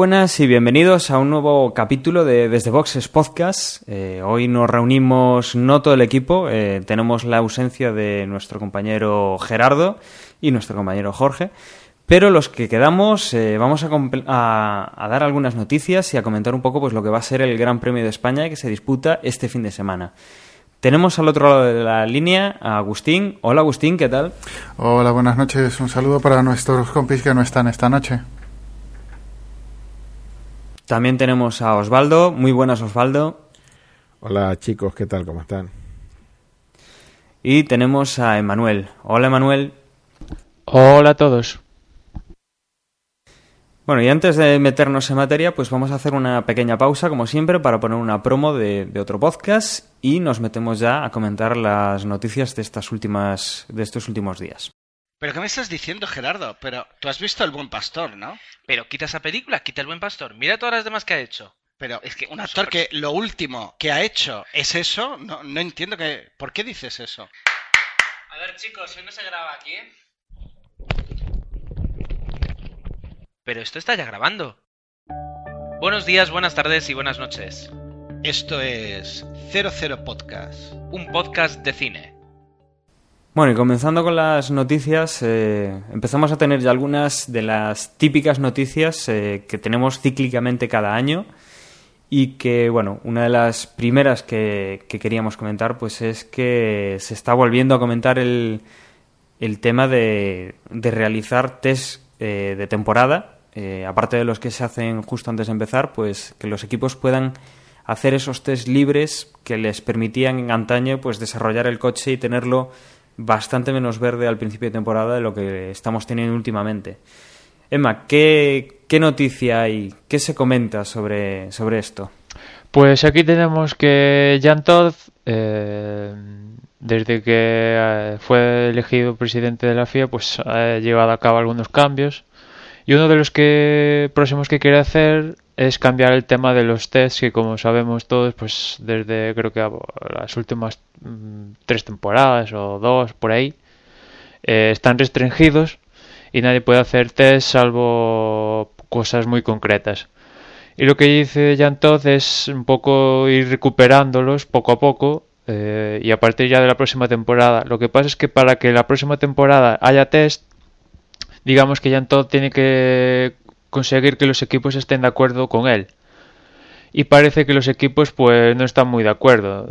buenas y bienvenidos a un nuevo capítulo de Desde Boxes Podcast. Eh, hoy nos reunimos no todo el equipo, eh, tenemos la ausencia de nuestro compañero Gerardo y nuestro compañero Jorge, pero los que quedamos eh, vamos a, a, a, dar algunas noticias y a comentar un poco pues lo que va a ser el Gran Premio de España que se disputa este fin de semana. Tenemos al otro lado de la línea a Agustín. Hola Agustín, ¿qué tal? Hola, buenas noches. Un saludo para nuestros compis que no están esta noche. También tenemos a Osvaldo. Muy buenas, Osvaldo. Hola chicos, ¿qué tal? ¿Cómo están? Y tenemos a Emanuel. Hola, Emanuel. Hola a todos. Bueno, y antes de meternos en materia, pues vamos a hacer una pequeña pausa, como siempre, para poner una promo de, de otro podcast y nos metemos ya a comentar las noticias de estas últimas, de estos últimos días. ¿Pero qué me estás diciendo, Gerardo? Pero tú has visto El Buen Pastor, ¿no? Pero quita esa película, quita El Buen Pastor. Mira todas las demás que ha hecho. Pero es que un actor que lo último que ha hecho es eso, no, no entiendo que... ¿Por qué dices eso? A ver, chicos, hoy no se graba aquí, ¿eh? Pero esto está ya grabando. Buenos días, buenas tardes y buenas noches. Esto es 00 Podcast. Un podcast de cine. Bueno, y comenzando con las noticias, eh, empezamos a tener ya algunas de las típicas noticias eh, que tenemos cíclicamente cada año y que, bueno, una de las primeras que, que, queríamos comentar pues es que se está volviendo a comentar el, el tema de, de realizar test eh, de temporada, eh, aparte de los que se hacen justo antes de empezar, pues que los equipos puedan hacer esos test libres que les permitían en antaño pues desarrollar el coche y tenerlo bastante menos verde al principio de temporada de lo que estamos teniendo últimamente. Emma, ¿qué, qué noticia hay? ¿Qué se comenta sobre, sobre esto? Pues aquí tenemos que Jan Todd, eh, desde que eh, fue elegido presidente de la FIA, pues ha llevado a cabo algunos cambios. Y uno de los que próximos que quiere hacer es cambiar el tema de los tests que como sabemos todos pues desde creo que las últimas mmm, tres temporadas o dos por ahí eh, están restringidos y nadie puede hacer test salvo cosas muy concretas. Y lo que dice Jan Todd es un poco ir recuperándolos poco a poco eh, y a partir ya de la próxima temporada. Lo que pasa es que para que la próxima temporada haya test digamos que Jan Todd tiene que conseguir que los equipos estén de acuerdo con él. Y parece que los equipos pues no están muy de acuerdo.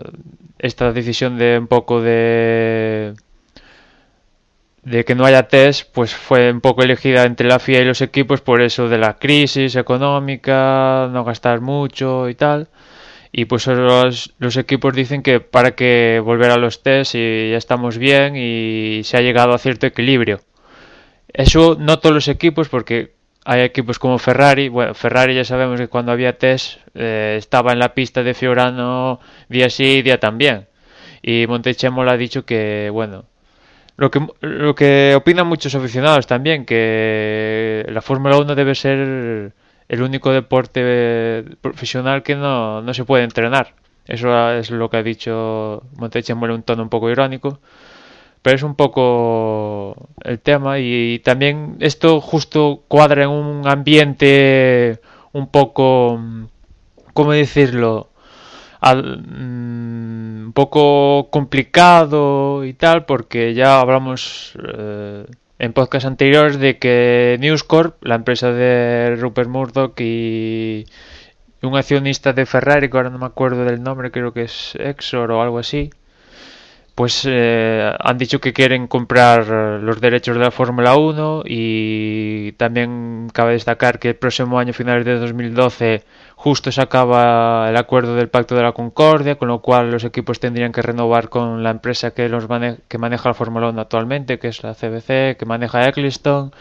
Esta decisión de un poco de de que no haya test, pues fue un poco elegida entre la FIA y los equipos por eso de la crisis económica, no gastar mucho y tal. Y pues los, los equipos dicen que para que volver a los test y ya estamos bien y se ha llegado a cierto equilibrio. Eso no todos los equipos, porque hay equipos como Ferrari. Bueno, Ferrari ya sabemos que cuando había test eh, estaba en la pista de Fiorano día sí, día también. Y Montechemolo ha dicho que, bueno, lo que, lo que opinan muchos aficionados también, que la Fórmula 1 debe ser el único deporte profesional que no, no se puede entrenar. Eso es lo que ha dicho Montechemolo en un tono un poco irónico pero es un poco el tema y también esto justo cuadra en un ambiente un poco cómo decirlo mm, un poco complicado y tal porque ya hablamos eh, en podcast anteriores de que News Corp la empresa de Rupert Murdoch y un accionista de Ferrari que ahora no me acuerdo del nombre creo que es Exor o algo así pues eh, han dicho que quieren comprar los derechos de la Fórmula 1 y también cabe destacar que el próximo año, finales de 2012, justo se acaba el acuerdo del Pacto de la Concordia, con lo cual los equipos tendrían que renovar con la empresa que, los mane que maneja la Fórmula 1 actualmente, que es la CBC, que maneja Eccleston.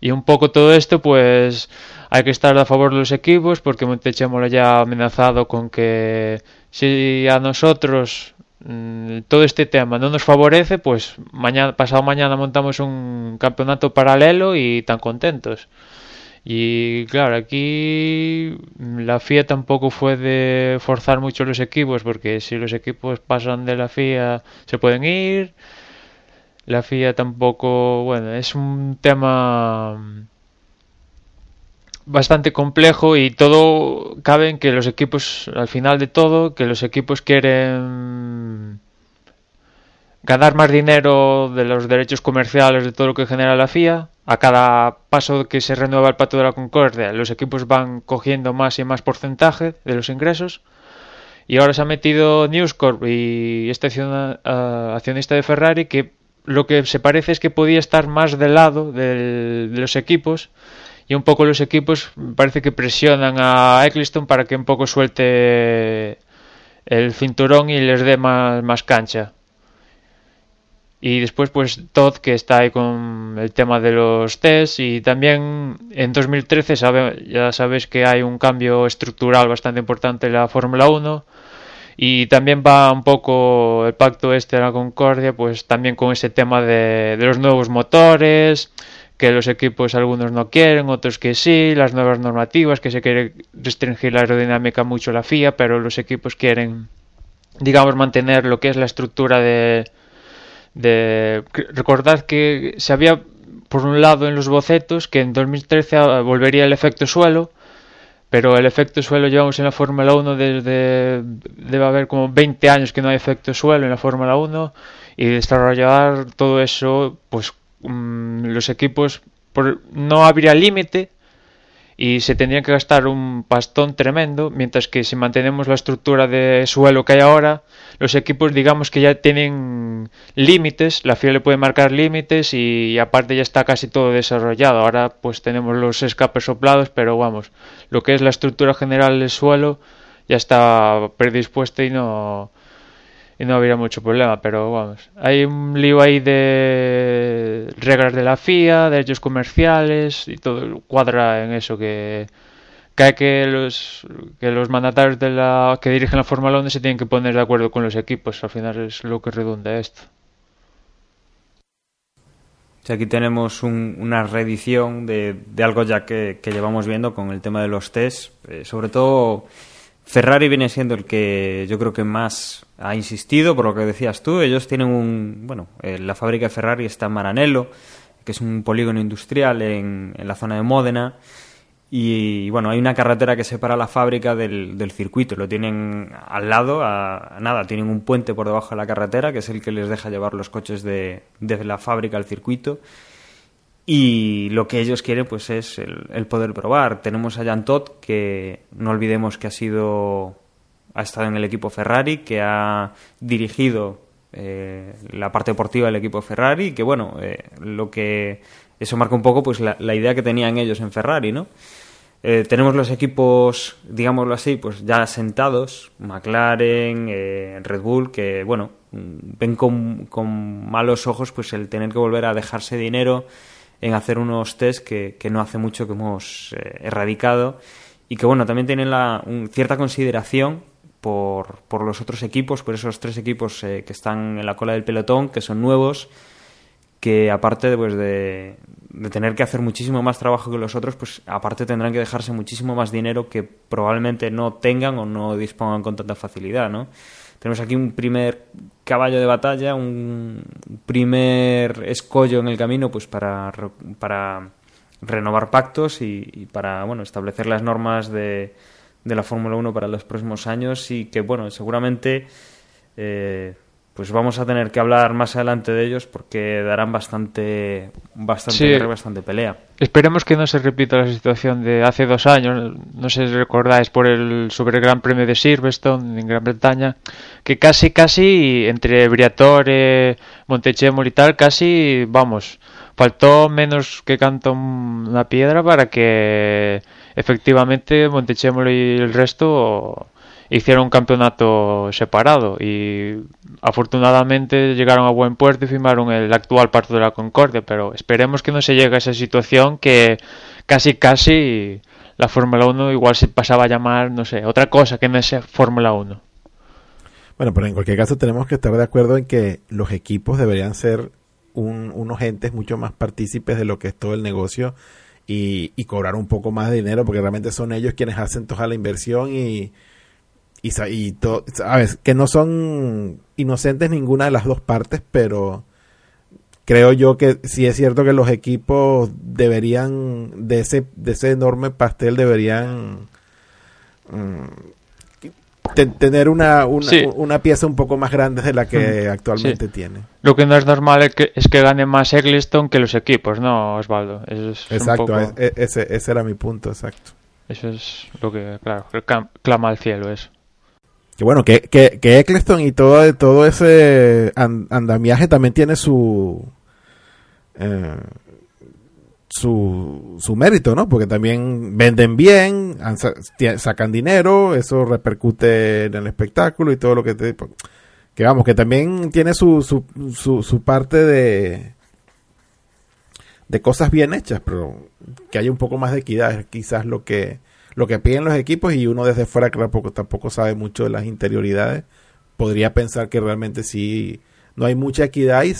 Y un poco todo esto, pues hay que estar a favor de los equipos, porque Montechemolo ya ha amenazado con que si a nosotros todo este tema no nos favorece, pues mañana, pasado mañana montamos un campeonato paralelo y tan contentos. Y claro, aquí la FIA tampoco fue de forzar mucho los equipos, porque si los equipos pasan de la FIA se pueden ir. La FIA tampoco, bueno, es un tema bastante complejo y todo cabe en que los equipos, al final de todo, que los equipos quieren ganar más dinero de los derechos comerciales de todo lo que genera la FIA. A cada paso que se renueva el Pato de la Concordia, los equipos van cogiendo más y más porcentaje de los ingresos. Y ahora se ha metido News Corp y este accionista de Ferrari que lo que se parece es que podía estar más del lado de los equipos y un poco los equipos parece que presionan a Eccleston para que un poco suelte el cinturón y les dé más, más cancha. Y después pues Todd que está ahí con el tema de los tests y también en 2013 sabe, ya sabes que hay un cambio estructural bastante importante en la Fórmula 1 y también va un poco el pacto este de la Concordia pues también con ese tema de, de los nuevos motores que los equipos algunos no quieren, otros que sí, las nuevas normativas, que se quiere restringir la aerodinámica mucho la FIA, pero los equipos quieren, digamos, mantener lo que es la estructura de... de recordad que se había, por un lado, en los bocetos, que en 2013 volvería el efecto suelo, pero el efecto suelo llevamos en la Fórmula 1 desde... debe haber como 20 años que no hay efecto suelo en la Fórmula 1 y desarrollar todo eso, pues Mm, los equipos por, no habría límite y se tendrían que gastar un pastón tremendo, mientras que si mantenemos la estructura de suelo que hay ahora, los equipos digamos que ya tienen límites, la FIA le puede marcar límites y, aparte ya está casi todo desarrollado. Ahora pues tenemos los escapes soplados, pero vamos, lo que es la estructura general del suelo ya está predispuesta y no y no habría mucho problema, pero vamos, hay un lío ahí de reglas de la FIA, derechos comerciales y todo cuadra en eso que que que los que los mandatarios de la que dirigen la Fórmula 1 se tienen que poner de acuerdo con los equipos, al final es lo que redunda esto. aquí tenemos una reedición de, de algo ya que, que, llevamos viendo con el tema de los test, eh, sobre todo Ferrari viene siendo el que yo creo que más ha insistido, por lo que decías tú. Ellos tienen un. Bueno, eh, la fábrica de Ferrari está en Maranello, que es un polígono industrial en, la zona de Módena. Y, bueno, hay una carretera que separa la fábrica del, circuito. Lo tienen al lado, a, nada, tienen un puente por debajo de la carretera, que es el que les deja llevar los coches de, de la fábrica al circuito y lo que ellos quieren pues es el, poder probar. Tenemos a Jan Todt, que no olvidemos que ha sido ha estado en el equipo Ferrari, que ha dirigido eh, la parte deportiva del equipo Ferrari y que bueno, eh, lo que eso marca un poco pues la, idea que tenían ellos en Ferrari, ¿no? Eh, tenemos los equipos, digámoslo así, pues ya sentados, McLaren, Red Bull, que bueno, ven con, con malos ojos pues el tener que volver a dejarse dinero en hacer unos test que, que no hace mucho que hemos eh, erradicado y que bueno también tienen la, cierta consideración por, por, los otros equipos, por esos tres equipos eh, que están en la cola del pelotón, que son nuevos, que aparte pues, de, de, tener que hacer muchísimo más trabajo que los otros, pues aparte tendrán que dejarse muchísimo más dinero que probablemente no tengan o no dispongan con tanta facilidad, ¿no? Tenemos aquí un primer caballo de batalla, un primer escollo en el camino pues para, para renovar pactos y, para bueno establecer las normas de, de la Fórmula 1 para los próximos años y que bueno seguramente eh, pues vamos a tener que hablar más adelante de ellos porque darán bastante bastante bastante pelea. Esperemos que no se repita la situación de hace dos años, no sé si recordáis por el sobre el Gran Premio de Silverstone en Gran Bretaña, que casi casi entre Briatore, Montechemolo y tal, casi vamos, faltó menos que canto una piedra para que efectivamente Montechemolo y el resto hicieron un campeonato separado y afortunadamente llegaron a buen puerto y firmaron el actual parto de la Concordia, pero esperemos que no se llegue a esa situación que casi casi la Fórmula 1 igual se pasaba a llamar, no sé, otra cosa que no sea Fórmula 1. Bueno, pero en cualquier caso tenemos que estar de acuerdo en que los equipos deberían ser un, unos entes mucho más partícipes de lo que es todo el negocio y, y, cobrar un poco más de dinero porque realmente son ellos quienes hacen toda la inversión y, y, y todo, sabes, que no son inocentes ninguna de las dos partes, pero creo yo que sí es cierto que los equipos deberían, de ese, de ese enorme pastel deberían mm, tener una, una, Sí. una pieza un poco más grande de la que Mm, actualmente sí. tiene. Lo que no es normal es que, es que gane más Eccleston que los equipos, ¿no, Osvaldo? Es Exacto, poco- e- ese, ese era mi punto, exacto. Eso es lo que, claro, clama al cielo eso. Que bueno, que, que, que Eccleston y todo, todo ese an- andamiaje también tiene su, eh, su, su mérito, ¿no? Porque también venden bien, sacan dinero, eso repercute en el espectáculo y todo lo que te... Que vamos, que también tiene su, su, su, su parte de, de cosas bien hechas, pero que haya un poco más de equidad es quizás lo que lo que piden los equipos y uno desde fuera que tampoco, tampoco sabe mucho de las interioridades podría pensar que realmente sí no hay mucha equidad y,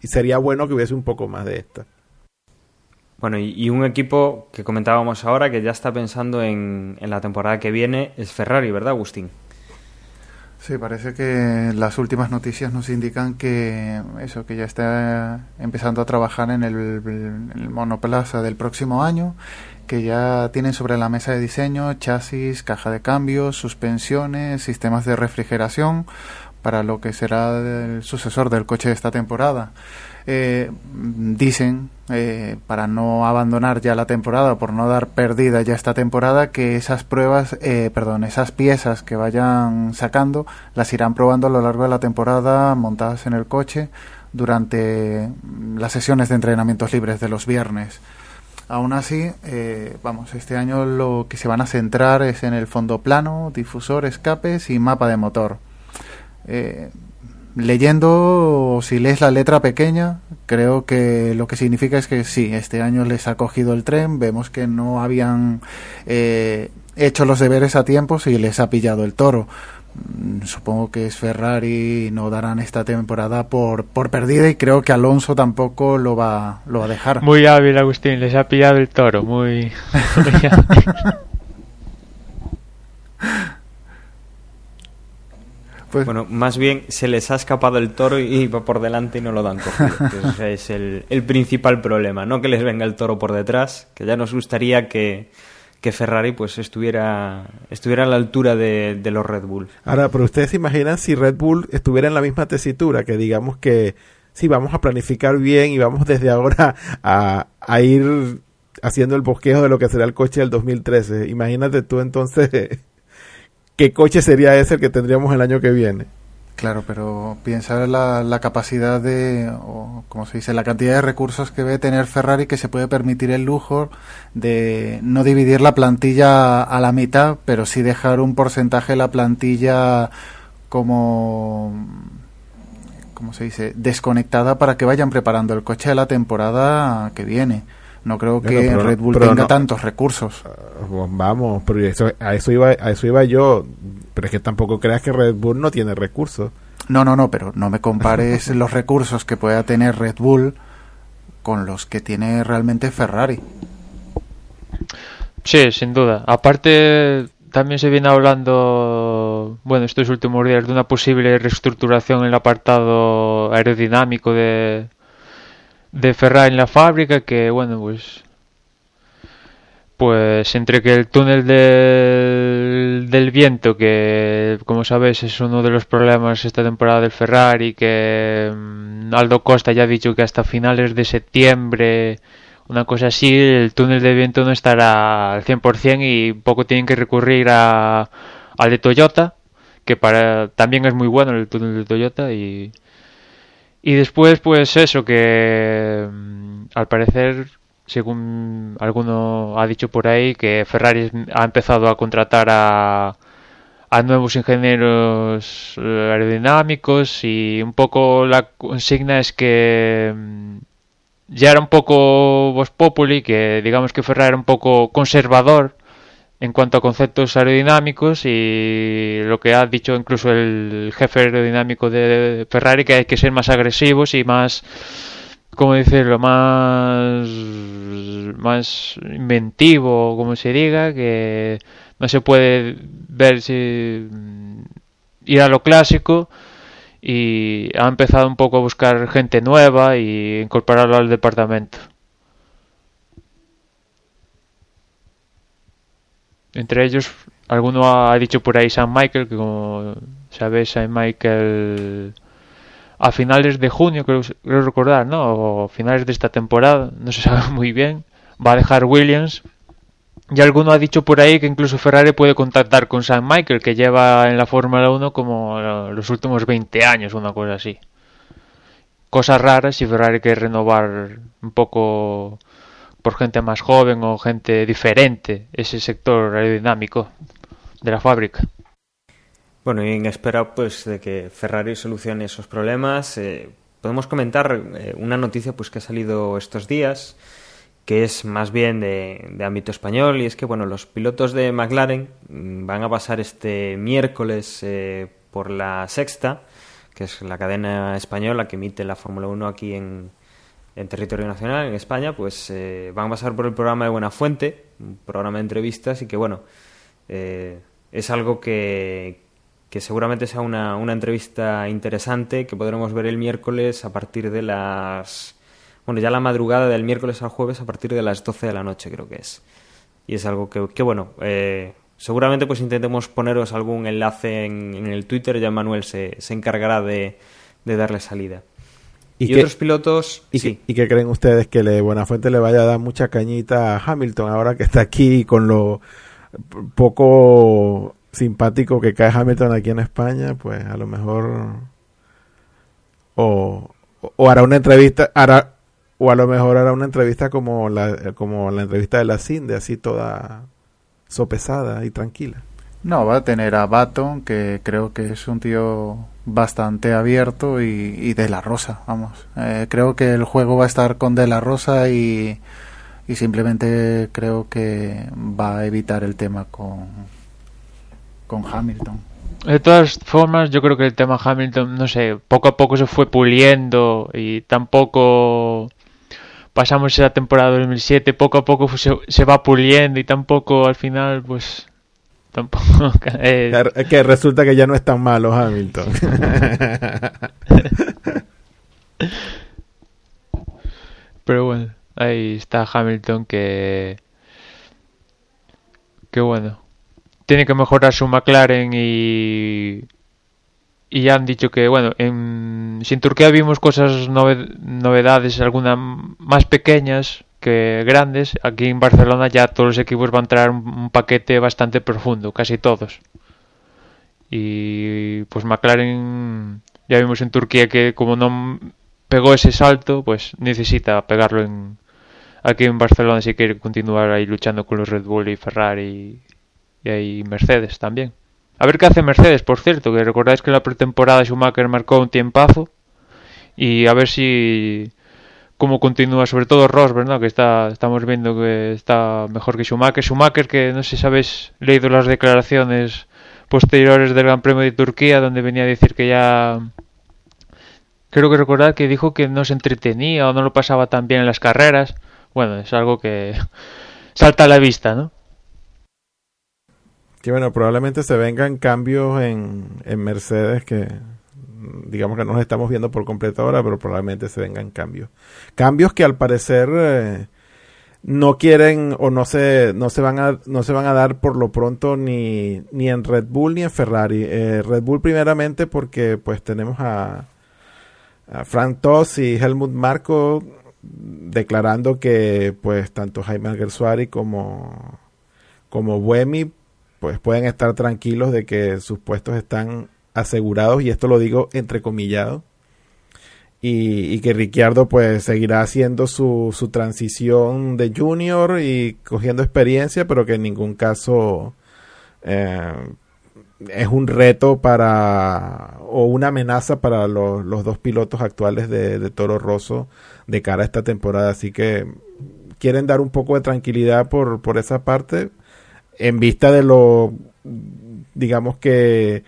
y sería bueno que hubiese un poco más de esta. Bueno, y, y un equipo que comentábamos ahora que ya está pensando en, en la temporada que viene es Ferrari, ¿verdad, Agustín? Sí, parece que las últimas noticias nos indican que eso, que ya está empezando a trabajar en el, en el monoplaza del próximo año, que ya tienen sobre la mesa de diseño chasis, caja de cambios, suspensiones, sistemas de refrigeración para lo que será el sucesor del coche de esta temporada. Eh, dicen, eh, para no abandonar ya la temporada, por no dar perdida ya esta temporada, que esas pruebas, eh, perdón, esas piezas que vayan sacando, las irán probando a lo largo de la temporada montadas en el coche durante las sesiones de entrenamientos libres de los viernes. Aún así, eh, vamos, este año lo que se van a centrar es en el fondo plano, difusor, escapes y mapa de motor. Eh, leyendo, si lees la letra pequeña, creo que lo que significa es que sí, este año les ha cogido el tren, vemos que no habían eh, hecho los deberes a tiempo y les ha pillado el toro. Mm, Supongo que es Ferrari, no darán esta temporada por, por perdida y creo que Alonso tampoco lo va, lo va a dejar. Muy hábil, Agustín, les ha pillado el toro, muy... Pues Bueno, más bien se les ha escapado el toro y va por delante y no lo dan cogido. Entonces, ese es el, el principal problema, no que les venga el toro por detrás, que ya nos gustaría que, que Ferrari pues estuviera, estuviera a la altura de, de los Red Bull. Ahora, pero ustedes se imaginan si Red Bull estuviera en la misma tesitura, que digamos que sí, vamos a planificar bien y vamos desde ahora a, a ir haciendo el bosquejo de lo que será el coche del 2013. Imagínate tú entonces qué coche sería ese el que tendríamos el año que viene. Claro, pero piensa la, la capacidad de, o como se dice, la cantidad de recursos que debe tener Ferrari que se puede permitir el lujo de no dividir la plantilla a la mitad, pero sí dejar un porcentaje de la plantilla como, como se dice, desconectada para que vayan preparando el coche de la temporada que viene. No creo que no- Red Bull tenga no- tantos recursos. Uh, Vamos, pero eso, a eso iba, a eso iba yo. Pero es que tampoco creas que Red Bull no tiene recursos. No, no, no, pero no me compares los recursos que pueda tener Red Bull con los que tiene realmente Ferrari. Sí, sin duda. Aparte, también se viene hablando, bueno, estos últimos días de una posible reestructuración en el apartado aerodinámico de, de Ferrari en la fábrica, que bueno, pues pues entre que el túnel del, del viento, que como sabéis es uno de los problemas esta temporada del Ferrari, que mm, Aldo Costa ya ha dicho que hasta finales de septiembre, una cosa así, el túnel de viento no estará al 100% y poco tienen que recurrir a, al de Toyota, que para también es muy bueno el túnel de Toyota y y después pues eso que mm, al parecer según alguno ha dicho por ahí que Ferrari ha empezado a contratar a a nuevos ingenieros eh, aerodinámicos y un poco la consigna es que mm, ya era un poco Vox Populi, que digamos que Ferrari era un poco conservador en cuanto a conceptos aerodinámicos y lo que ha dicho incluso el jefe aerodinámico de Ferrari que hay que ser más agresivos y más como decirlo más más inventivo como se diga que no se puede ver si ir a lo clásico y ha empezado un poco a buscar gente nueva y incorporarlo al departamento. Entre ellos, alguno ha dicho por ahí San Michael, que como sabéis, San Michael a finales de junio, creo, recordar, ¿no? O finales de esta temporada, no se sabe muy bien, va a dejar Williams. Y alguno ha dicho por ahí que incluso Ferrari puede contactar con San Michael, que lleva en la Fórmula 1 como los últimos 20 años, una cosa así. Cosas raras y Ferrari quiere renovar un poco por gente más joven o gente diferente ese sector aerodinámico de la fábrica. Bueno, y en espera pues de que Ferrari solucione esos problemas, eh, podemos comentar eh, una noticia pues que ha salido estos días que es más bien de, ámbito español y es que bueno los pilotos de McLaren mm, van a pasar este miércoles eh, por la sexta que es la cadena española que emite la Fórmula 1 aquí en, en territorio nacional, en España, pues eh, van a pasar por el programa de Buena Fuente, un programa de entrevistas y que, bueno, eh, es algo que, que seguramente sea una, una, entrevista interesante que podremos ver el miércoles a partir de las... Bueno, ya la madrugada del miércoles al jueves a partir de las 12 de la noche creo que es. Y es algo que, que bueno, eh, seguramente pues intentemos poneros algún enlace en, en el Twitter, ya Manuel se, se encargará de, de darle salida. Y, otros pilotos. Y, sí. que, creen ustedes que le, Buenafuente le vaya a dar mucha cañita a Hamilton ahora que está aquí con lo poco simpático que cae Hamilton aquí en España? Pues a lo mejor. O, hará una entrevista. Hará, o a lo mejor hará una entrevista como la, como la entrevista de la Cinde, así toda sopesada y tranquila. No, va a tener a Baton, que creo que es un tío bastante abierto y, de la Rosa, vamos. Eh, creo que el juego va a estar con de la Rosa y, y simplemente creo que va a evitar el tema con, con Hamilton. De todas formas, yo creo que el tema Hamilton, no sé, poco a poco se fue puliendo y tampoco pasamos esa temporada 2007, poco a poco se, se va puliendo y tampoco al final, pues Tampoco. Es que resulta que ya no es tan malo Hamilton. Pero bueno, ahí está Hamilton que. Que bueno. Tiene que mejorar su McLaren y. Y ya han dicho que, bueno, en, si en Turquía vimos cosas novedades, algunas más pequeñas, que grandes, aquí en Barcelona ya todos los equipos van a traer un, paquete bastante profundo, casi todos. Y pues McLaren ya vimos en Turquía que como no pegó ese salto, pues necesita pegarlo en aquí en Barcelona si quiere continuar ahí luchando con los Red Bull y Ferrari y, y Mercedes también. A ver qué hace Mercedes, por cierto, que recordáis que en la pretemporada Schumacher marcó un tiempazo y a ver si cómo continúa, sobre todo Rosberg, ¿no? que está, estamos viendo que está mejor que Schumacher. Schumacher, que no sé si habéis leído las declaraciones posteriores del Gran Premio de Turquía, donde venía a decir que ya. Creo que recordar que dijo que no se entretenía o no lo pasaba tan bien en las carreras. Bueno, es algo que salta a la vista, ¿no? Que bueno, probablemente se vengan cambios en, en Mercedes que digamos que no nos estamos viendo por completo ahora, pero probablemente se vengan cambios. Cambios que al parecer eh, no quieren o no se, no se van a, no se van a dar por lo pronto ni, ni en Red Bull ni en Ferrari. Eh, Red Bull primeramente porque pues tenemos a, a Frank Toss y Helmut Marko declarando que pues tanto Jaime Alguersuari como como Buemi pues pueden estar tranquilos de que sus puestos están asegurados, y esto lo digo entrecomillado, y, y que Ricciardo pues seguirá haciendo su, su transición de junior y cogiendo experiencia, pero que en ningún caso eh, es un reto para o una amenaza para los, los dos pilotos actuales de, de, Toro Rosso de cara a esta temporada. Así que quieren dar un poco de tranquilidad por, por esa parte en vista de lo, digamos que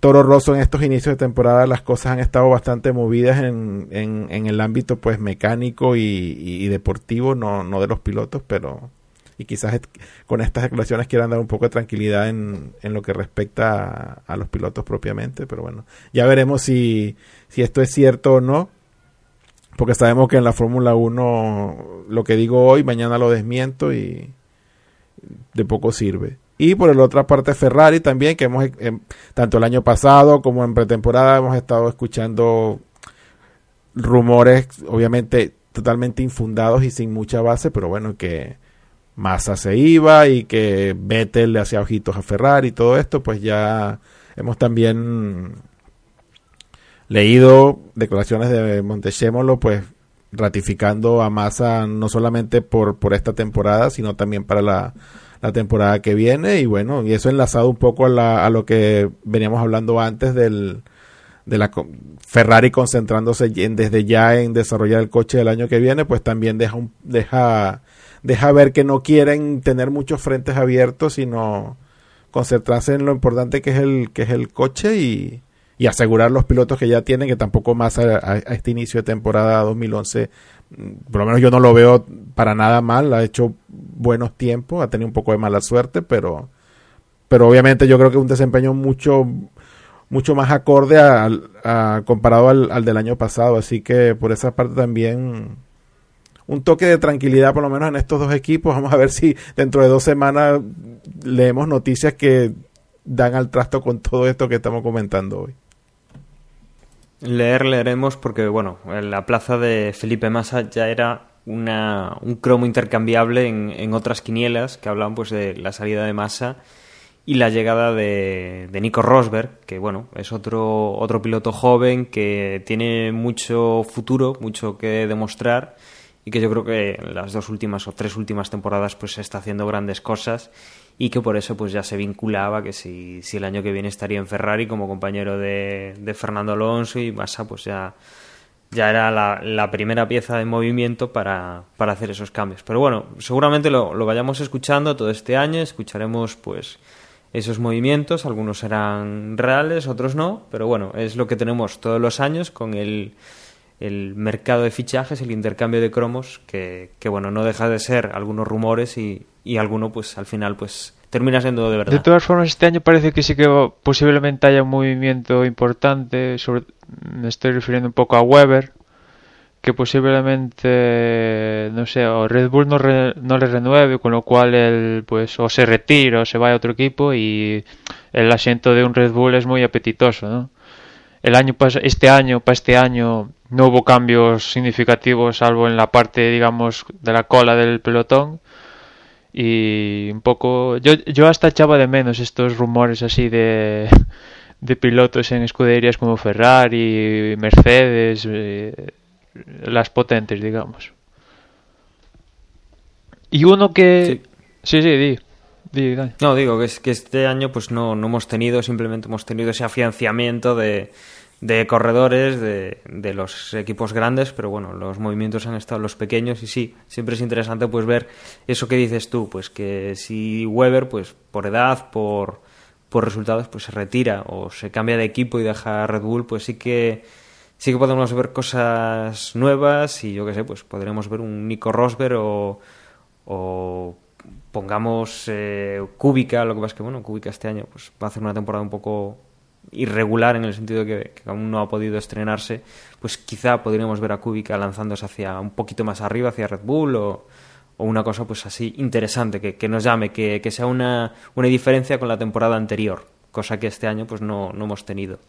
Toro Rosso en estos inicios de temporada las cosas han estado bastante movidas en, en, el ámbito pues mecánico y, deportivo, no, no de los pilotos, pero y quizás con estas declaraciones quieran dar un poco de tranquilidad en, en lo que respecta a, los pilotos propiamente, pero bueno, ya veremos si, si esto es cierto o no, porque sabemos que en la Fórmula 1 lo que digo hoy, mañana lo desmiento y de poco sirve. Y por la otra parte Ferrari también, que hemos, em, tanto el año pasado como en pretemporada, hemos estado escuchando rumores, obviamente totalmente infundados y sin mucha base, pero bueno, que Massa se iba y que Vettel le hacía ojitos a Ferrari y todo esto, pues ya hemos también leído declaraciones de Montechémolo, pues ratificando a Massa no solamente por, por esta temporada, sino también para la la temporada que viene. Y bueno, y eso enlazado un poco a, a lo que veníamos hablando antes del, de la Ferrari concentrándose desde ya en desarrollar el coche del año que viene, pues también deja, un, deja, deja ver que no quieren tener muchos frentes abiertos, sino concentrarse en lo importante que es el, que es el coche y, y asegurar los pilotos que ya tienen, que tampoco más a, a, este inicio de temporada 2011 por lo menos yo no lo veo para nada mal, ha hecho buenos tiempos, ha tenido un poco de mala suerte, pero, pero obviamente yo creo que un desempeño mucho, mucho más acorde a, comparado al, al, del año pasado, así que por esa parte también un toque de tranquilidad por lo menos en estos dos equipos, vamos a ver si dentro de dos semanas leemos noticias que dan al trasto con todo esto que estamos comentando hoy. Leer, leeremos porque, bueno, la plaza de Felipe Massa ya era una, un cromo intercambiable en, en, otras quinielas que hablaban pues de la salida de Massa y la llegada de, de, Nico Rosberg, que bueno, es otro, otro piloto joven que tiene mucho futuro, mucho que demostrar y que yo creo que las dos últimas o tres últimas temporadas pues está haciendo grandes cosas y que por eso pues ya se vinculaba que si, si el año que viene estaría en Ferrari como compañero de, de Fernando Alonso y Massa pues ya, ya era la, primera pieza de movimiento para, para, hacer esos cambios. Pero bueno, seguramente lo, lo vayamos escuchando todo este año, escucharemos pues esos movimientos, algunos serán reales, otros no, pero bueno, es lo que tenemos todos los años con el, el mercado de fichajes, el intercambio de cromos, que, que bueno, no deja de ser algunos rumores y, y alguno pues al final pues termina siendo de verdad. De todas formas, este año parece que sí que posiblemente haya un movimiento importante, me estoy refiriendo un poco a Weber, que posiblemente, no sé, o Red Bull no, no le renueve, con lo cual él pues o se retira o se va a otro equipo y el asiento de un Red Bull es muy apetitoso, ¿no? El año este año, para este año, no hubo cambios significativos, salvo en la parte, digamos, de la cola del pelotón y un poco yo, yo hasta echaba de menos estos rumores así de, de pilotos en escuderías como Ferrari, Mercedes, eh, las potentes, digamos. Y uno que... Sí, sí, di. di, No, digo que, es, que este año pues no, no hemos tenido, simplemente hemos tenido ese afianciamiento de, de corredores de, de, los equipos grandes, pero bueno, los movimientos han estado los pequeños y sí, siempre es interesante pues ver eso que dices tú, pues que si Weber pues por edad, por, por resultados pues se retira o se cambia de equipo y deja Red Bull, pues sí que sí que podemos ver cosas nuevas y yo qué sé, pues podremos ver un Nico Rosberg o, o pongamos eh, Kubica, lo que pasa es que bueno, Kubica este año pues va a hacer una temporada un poco irregular en el sentido de que, aún no ha podido estrenarse, pues quizá podríamos ver a Kubica lanzándose hacia un poquito más arriba, hacia Red Bull o, una cosa pues así interesante, que, nos llame, que, sea una, una, diferencia con la temporada anterior, cosa que este año pues no, no hemos tenido.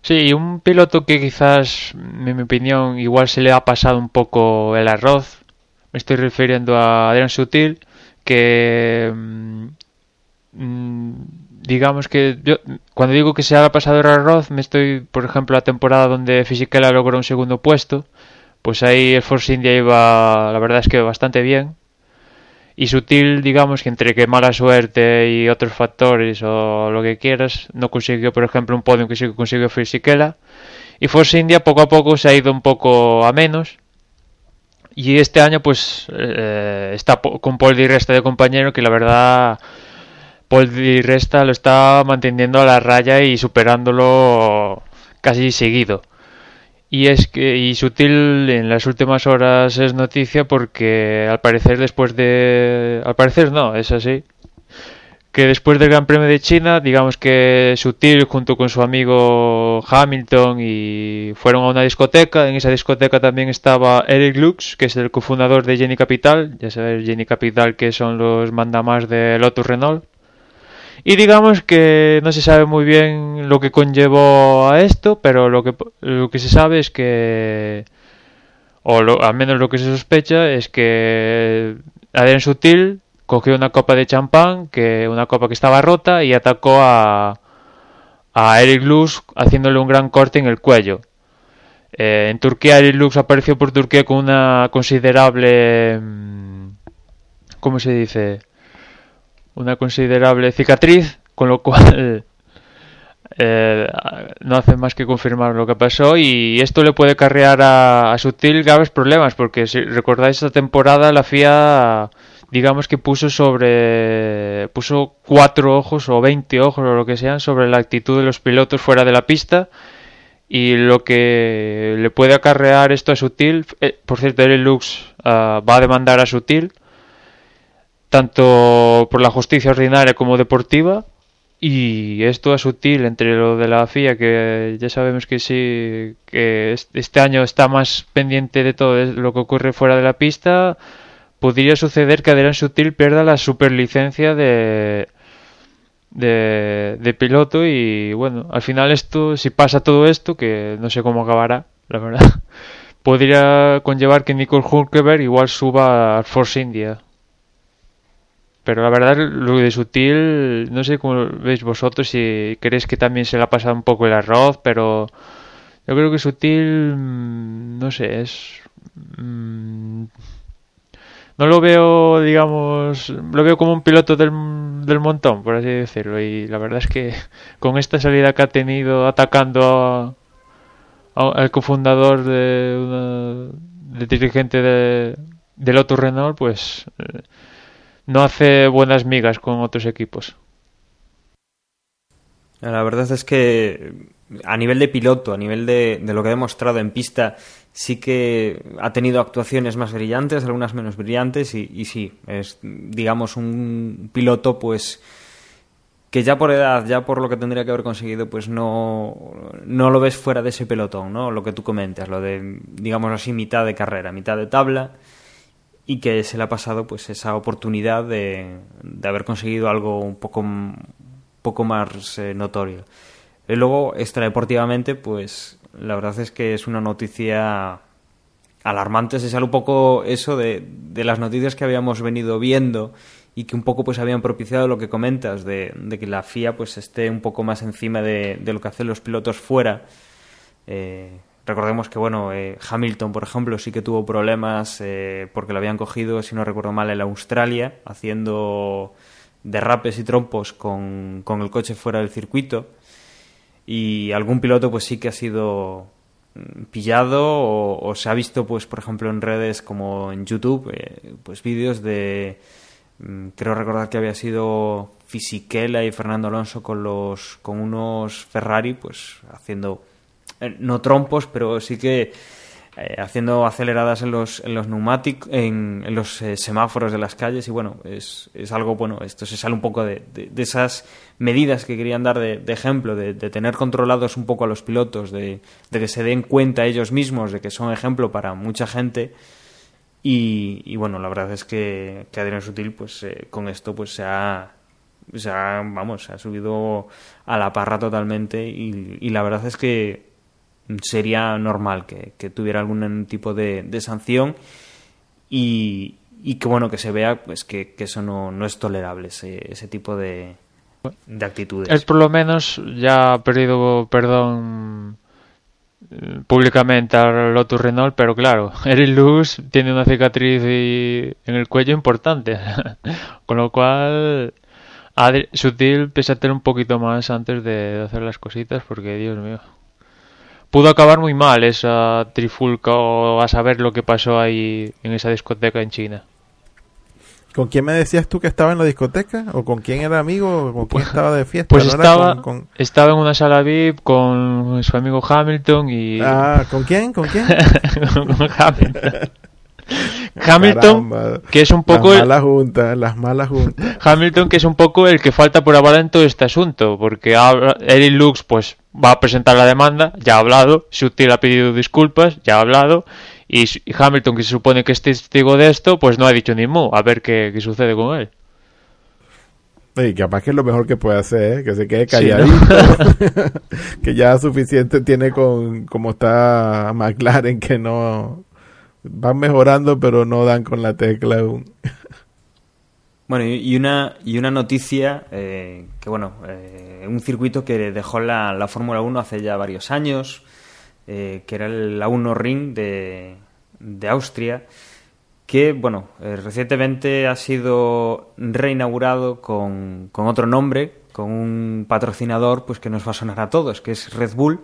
Sí, un piloto que quizás, en mi opinión, igual se le ha pasado un poco el arroz, me estoy refiriendo a Adrian Sutil, que mm, mm, digamos que yo cuando digo que se ha pasado el arroz me estoy por ejemplo la temporada donde Fisichella logró un segundo puesto pues ahí el Force India iba la verdad es que bastante bien. Y sutil digamos que entre que mala suerte y otros factores o lo que quieras no consiguió por ejemplo un podio que sí consiguió Fisichella y Force India poco a poco se ha ido un poco a menos. Y este año pues eh, está con Paul Di Resta de compañero que la verdad Paul Di Resta lo está manteniendo a la raya y superándolo casi seguido. Y es que y Sutil en las últimas horas es noticia porque al parecer después de al parecer no, es así. Que después del Gran Premio de China, digamos que Sutil junto con su amigo Hamilton y fueron a una discoteca. En esa discoteca también estaba Eric Lux, que es el cofundador de Jenny Capital. Ya sabes, Jenny Capital que son los mandamás de Lotus Renault. Y digamos que no se sabe muy bien lo que conllevó a esto, pero lo que, lo que se sabe es que, o lo- al menos lo que se sospecha, es que Adrián Sutil cogió una copa de champán, que una copa que estaba rota, y atacó a, a Eric Lux haciéndole un gran corte en el cuello. Eh, en Turquía, Eric Lux apareció por Turquía con una considerable... mm, ¿Cómo se dice? Una considerable cicatriz, con lo cual eh, no hace más que confirmar lo que pasó y esto le puede carrear a, a Sutil graves problemas porque si recordáis esta temporada la FIA digamos que puso sobre puso cuatro ojos o 20 ojos o lo que sean sobre la actitud de los pilotos fuera de la pista y lo que le puede acarrear esto a Sutil eh, por cierto Eric Lux ah, va a demandar a Sutil tanto por la justicia ordinaria como deportiva y esto es sutil entre lo de la FIA que ya sabemos que sí que es- este año está más pendiente de todo lo que ocurre fuera de la pista podría suceder que Adrián Sutil pierda la superlicencia de de, de piloto y bueno al final esto si pasa todo esto que no sé cómo acabará la verdad podría conllevar que Nicole Hulkenberg igual suba al Force India pero la verdad, lo de sutil, no sé cómo veis vosotros, si creéis que también se le ha pasado un poco el arroz, pero yo creo que sutil, mm, no sé, es... mm, no lo veo, digamos, lo veo como un piloto del, del montón, por así decirlo, y la verdad es que con esta salida que ha tenido atacando al cofundador de dirigente de, Lotus Renault, pues... eh, no hace buenas migas con otros equipos. La verdad es que a nivel de piloto, a nivel de, de lo que ha demostrado en pista, sí que ha tenido actuaciones más brillantes, algunas menos brillantes, y, sí, es, digamos, un piloto, pues, que ya por edad, ya por lo que tendría que haber conseguido, pues no, no lo ves fuera de ese pelotón, ¿no? Lo que tú comentas, lo de, digamos así, mitad de carrera, mitad de tabla, y que se le ha pasado, pues, esa oportunidad de, de haber conseguido algo un poco poco más eh, notorio. Y luego, extradeportivamente, pues la verdad es que es una noticia alarmante. Se sale un poco eso de, de las noticias que habíamos venido viendo y que un poco pues habían propiciado lo que comentas de, de que la FIA pues esté un poco más encima de, de lo que hacen los pilotos fuera. Eh, recordemos que bueno eh, Hamilton por ejemplo sí que tuvo problemas eh, porque lo habían cogido si no recuerdo mal en Australia haciendo derrapes y trompos con, con, el coche fuera del circuito. Y algún piloto pues sí que ha sido pillado o, se ha visto pues por ejemplo en redes como en YouTube eh, pues vídeos de mm, creo recordar que había sido Fisichella y Fernando Alonso con los con unos Ferrari pues haciendo no trompos pero sí que eh, haciendo aceleradas en los, en los neumáticos, en, los eh, semáforos de las calles. Y bueno, es, es, algo, bueno, esto se sale un poco de, de, esas medidas que querían dar de, ejemplo, de, tener controlados un poco a los pilotos, de, que se den cuenta ellos mismos de que son ejemplo para mucha gente. Y, y bueno, la verdad es que, que Adrián Sutil pues eh, con esto pues se ha, se ha, vamos, se ha subido a la parra totalmente. Y, y la verdad es que sería normal que, que tuviera algún tipo de, de sanción y, y, que bueno que se vea pues que, que eso no, no, es tolerable ese, ese tipo de, de, actitudes. Él por lo menos ya ha pedido perdón públicamente al Lotus Renault pero claro Eric Luz tiene una cicatriz y, en el cuello importante. Con lo cual Sutil pésate un poquito más antes de hacer las cositas porque Dios mío pudo acabar muy mal esa trifulca o a saber lo que pasó ahí en esa discoteca en China. ¿Con quién me decías tú que estaba en la discoteca? ¿O con quién era amigo? ¿O con quién estaba de fiesta? Pues ¿No era estaba, con- con- estaba en una sala VIP con su amigo Hamilton y... Ah, ¿con quién? ¿Con quién? con Hamilton. Hamilton, Caramba. que es un poco Las malas juntas, las malas juntas. Hamilton, que es un poco el que falta por hablar en todo este asunto, porque Eric Lux pues va a presentar la demanda, ya ha hablado, Sutil ha pedido disculpas, ya ha hablado, y, Hamilton, que se supone que es testigo de esto, pues no ha dicho ni mu, a ver qué, qué sucede con él. Y capaz que es lo mejor que puede hacer, ¿eh? que se quede Sí, ¿no? calladito. que ya suficiente tiene con como está McLaren, que no van mejorando, pero no dan con la tecla aún. Bueno, y una, y una noticia eh, que, bueno, eh, un circuito que dejó la, la Fórmula 1 hace ya varios años, eh, que era el la 1 Ring de, de Austria, que, bueno, recientemente ha sido reinaugurado con, con otro nombre, con un patrocinador pues que nos va a sonar a todos, que es Red Bull,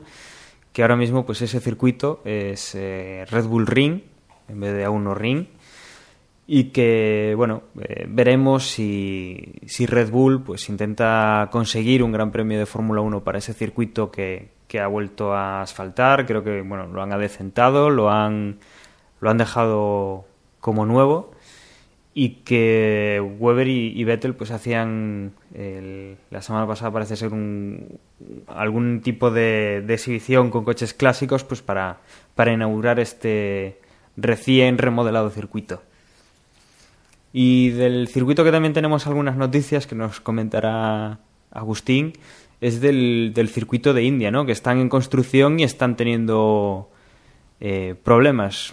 que ahora mismo pues ese circuito es Red Bull Ring en vez de A1 Ring. Y que bueno eh, veremos si, si Red Bull pues intenta conseguir un gran premio de Fórmula 1 para ese circuito que, que ha vuelto a asfaltar. Creo que bueno lo han adecentado lo han lo han dejado como nuevo. Y que Weber y, y Vettel pues hacían el- la semana pasada parece ser un algún tipo de, de exhibición con coches clásicos pues para para inaugurar este recién remodelado circuito y del circuito que también tenemos algunas noticias que nos comentará Agustín es del, del circuito de India, ¿no? Que están en construcción y están teniendo eh, problemas.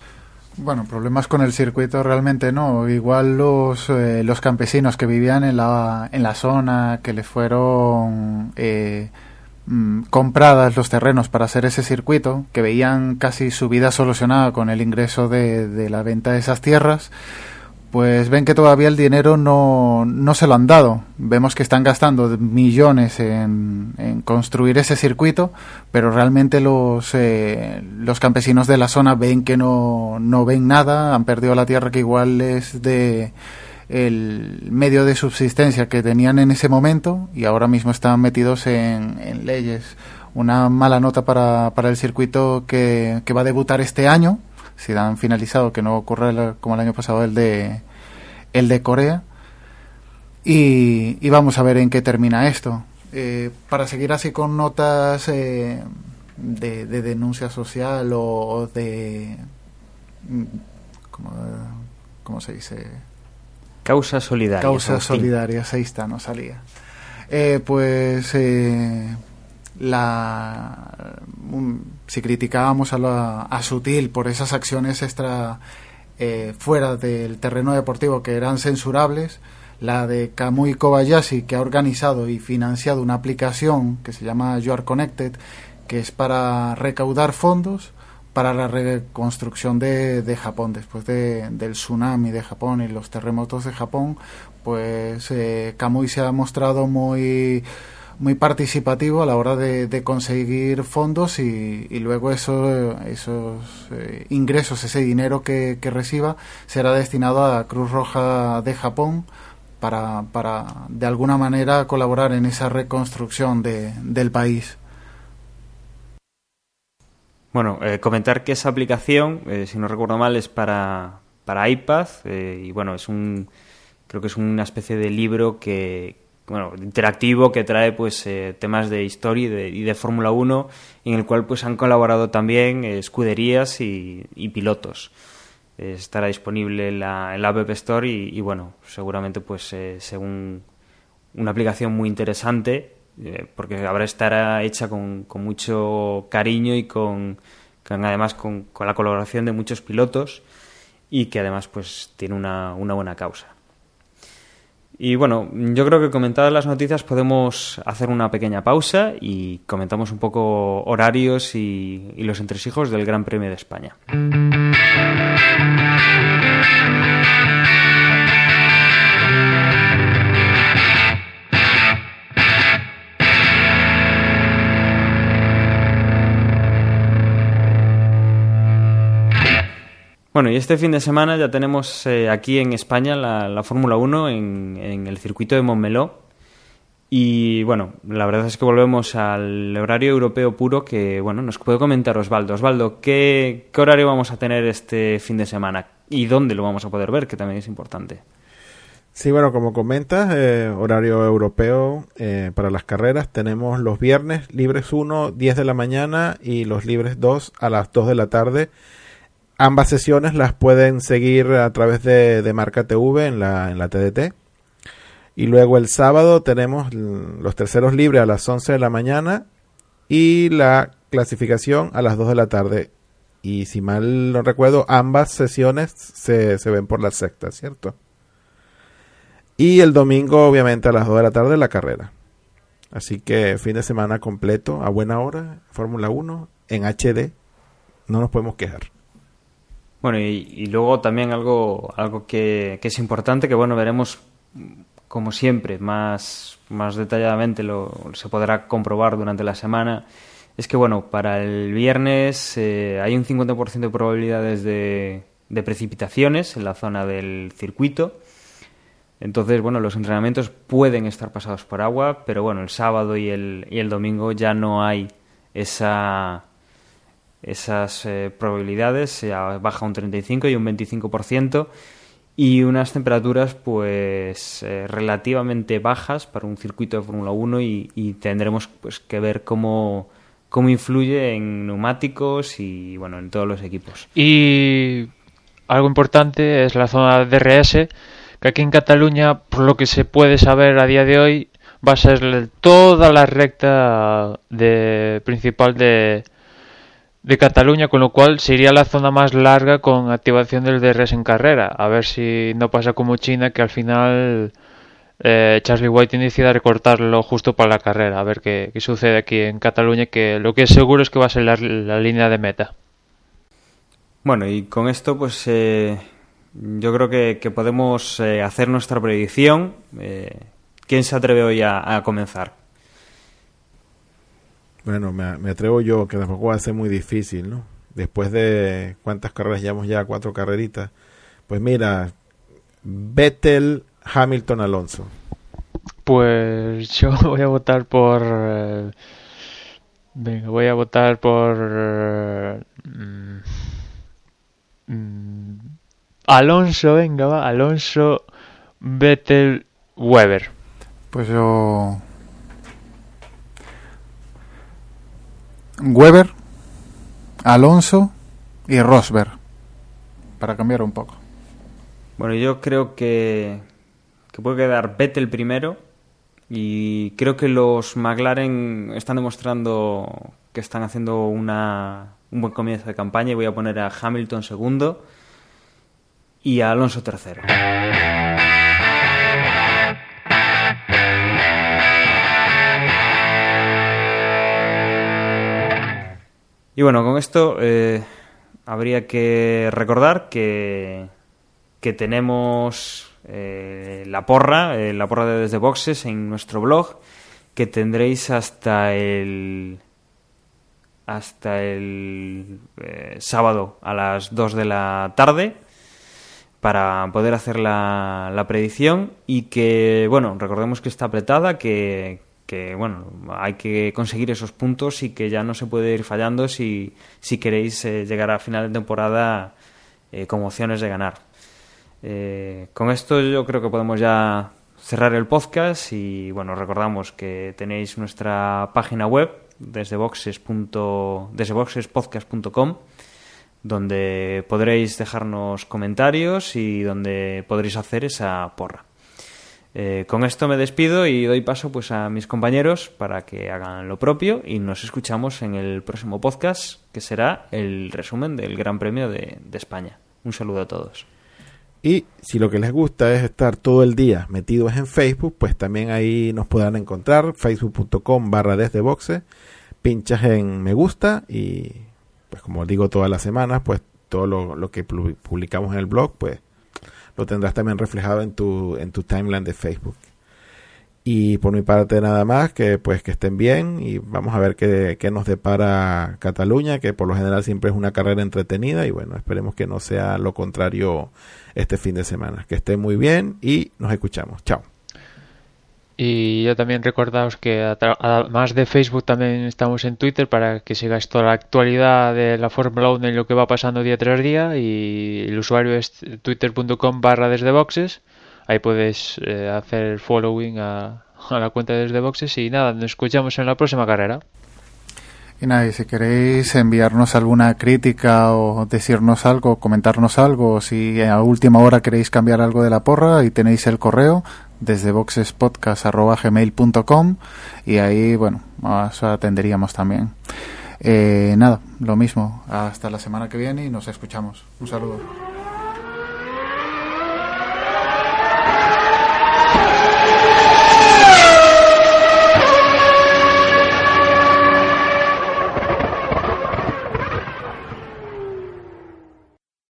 Bueno, problemas con el circuito realmente no. Igual los, eh, los campesinos que vivían en la, en la zona, que les fueron eh, mm, compradas los terrenos para hacer ese circuito, que veían casi su vida solucionada con el ingreso de, de la venta de esas tierras, pues ven que todavía el dinero no, no se lo han dado. Vemos que están gastando millones en, en construir ese circuito, pero realmente los, eh, los campesinos de la zona ven que no, no ven nada, han perdido la tierra que igual es de el medio de subsistencia que tenían en ese momento y ahora mismo están metidos en, leyes. Una mala nota para, para el circuito que, que va a debutar este año, si dan finalizado, que no ocurra el- como el año pasado el de, el de Corea. Y, y vamos a ver en qué termina esto. Eh, para seguir así con notas eh, de, de denuncia social o, o de... mm, ¿Cómo, cómo se dice? Causa solidaria. Causas solidarias, ahí está, no salía. Eh, pues eh, la un- si criticábamos a, la, a Sutil por esas acciones extra eh, fuera del terreno deportivo que eran censurables, la de Kamui Kobayashi que ha organizado y financiado una aplicación que se llama You Are Connected, que es para recaudar fondos para la reconstrucción de, de Japón después de- del tsunami de Japón y los terremotos de Japón pues eh, Kamui se ha mostrado muy muy participativo a la hora de, conseguir fondos y, y luego eso, esos eh, ingresos, ese dinero que, que reciba será destinado a Cruz Roja de Japón para, para de alguna manera colaborar en esa reconstrucción de, del país. Bueno, eh, comentar que esa aplicación, eh, si no recuerdo mal, es para, para iPad eh, y bueno, es un creo que es una especie de libro que bueno, interactivo que trae pues eh, temas de historia y de, y de Fórmula 1 en el cual pues han colaborado también eh, escuderías y, pilotos. Estará disponible en la, en la App Store y, y, bueno, seguramente pues según una aplicación muy interesante eh, porque habrá estará hecha con, mucho cariño y con, además con, con, la colaboración de muchos pilotos y que además pues tiene una, una buena causa. Y bueno, yo creo que comentadas las noticias podemos hacer una pequeña pausa y comentamos un poco horarios y, y los entresijos del Gran Premio de España. Bueno, y este fin de semana ya tenemos eh, aquí en España la, la Fórmula 1 en, el circuito de Montmeló. Y bueno, la verdad es que volvemos al horario europeo puro que, bueno, nos puede comentar Osvaldo. Osvaldo, ¿qué, qué horario vamos a tener este fin de semana? ¿Y dónde lo vamos a poder ver? Que también es importante. Sí, bueno, como comentas, eh, horario europeo eh, para las carreras. Tenemos los viernes libres 1, 10 de la mañana y los libres 2 a las 2 de la tarde. Ambas sesiones las pueden seguir a través de, de Marca TV en la, en la TDT. Y luego el sábado tenemos los terceros libres a las 11 de la mañana y la clasificación a las 2 de la tarde. Y si mal no recuerdo, ambas sesiones se, se ven por la sexta, ¿cierto? Y el domingo, obviamente, a las 2 de la tarde, la carrera. Así que fin de semana completo, a buena hora, Fórmula 1, en HD. No nos podemos quejar. Bueno, y, y luego también algo, algo que, que es importante, que bueno, veremos como siempre, más, más detalladamente lo, se podrá comprobar durante la semana, es que bueno, para el viernes eh, hay un 50% de probabilidades de, de precipitaciones en la zona del circuito. Entonces, bueno, los entrenamientos pueden estar pasados por agua, pero bueno, el sábado y el, y el domingo ya no hay esa, esas eh, probabilidades, se baja un 35 y un 25% y unas temperaturas pues eh, relativamente bajas para un circuito de Fórmula 1 y, tendremos pues que ver cómo, cómo influye en neumáticos y bueno, en todos los equipos. Y algo importante es la zona DRS, que aquí en Cataluña, por lo que se puede saber a día de hoy, va a ser toda la recta de, principal de, de Cataluña, con lo cual sería la zona más larga con activación del DRS en carrera. A ver si no pasa como China, que al final eh, Charlie White decide recortarlo justo para la carrera. A ver qué, qué sucede aquí en Cataluña, que lo que es seguro es que va a ser la, línea de meta. Bueno, y con esto, pues eh, yo creo que, que podemos eh, hacer nuestra predicción. Eh, ¿Quién se atreve hoy a, a comenzar? Bueno, me, me atrevo yo, que tampoco va a ser muy difícil, ¿no? Después de cuántas carreras llevamos ya, cuatro carreritas. Pues mira, Vettel, Hamilton, Alonso. Pues yo voy a votar por... eh, venga, voy a votar por... eh, mm, mm, Alonso, venga, va. Alonso, Vettel, Weber. Pues yo. Weber, Alonso y Rosberg. Para cambiar un poco. Bueno, yo creo que, que puede quedar Vettel primero y creo que los McLaren están demostrando que están haciendo una, un buen comienzo de campaña y voy a poner a Hamilton segundo y a Alonso tercero. Y bueno, con esto eh, habría que recordar que, que tenemos eh, la porra, eh, la porra de Desde Boxes en nuestro blog, que tendréis hasta el hasta el eh, sábado a las 2 de la tarde para poder hacer la, la predicción y que, bueno, recordemos que está apretada, que, que, bueno, hay que conseguir esos puntos y que ya no se puede ir fallando si, si queréis eh, llegar a final de temporada eh, con opciones de ganar. Eh, con esto yo creo que podemos ya cerrar el podcast y, bueno, recordamos que tenéis nuestra página web desde boxes. desde boxespodcast.com donde podréis dejarnos comentarios y donde podréis hacer esa porra. Eh, con esto me despido y doy paso pues a mis compañeros para que hagan lo propio y nos escuchamos en el próximo podcast que será el resumen del Gran Premio de, España. Un saludo a todos. Y si lo que les gusta es estar todo el día metidos en Facebook, pues también ahí nos podrán encontrar, facebook.com barra desde boxe, pinchas en me gusta y pues como digo todas las semanas, pues todo lo, lo que pu- publicamos en el blog, pues lo tendrás también reflejado en tu, en tu timeline de Facebook. Y por mi parte nada más, que pues que estén bien y vamos a ver qué, qué nos depara Cataluña, que por lo general siempre es una carrera entretenida y bueno, esperemos que no sea lo contrario este fin de semana. Que estén muy bien y nos escuchamos. Chao. Y yo también recordaos que además de Facebook también estamos en Twitter para que sigáis toda la actualidad de la Fórmula 1 y lo que va pasando día tras día. Y el usuario es twitter.com barra desde boxes. Ahí puedes eh, hacer following a, la cuenta desde boxes. Y nada, nos escuchamos en la próxima carrera. Y nada, y si queréis enviarnos alguna crítica o decirnos algo, comentarnos algo, si a última hora queréis cambiar algo de la porra y tenéis el correo desde boxespodcast.gmail.com y ahí, bueno, os atenderíamos también. Eh, nada, lo mismo. Hasta la semana que viene y nos escuchamos. Un saludo.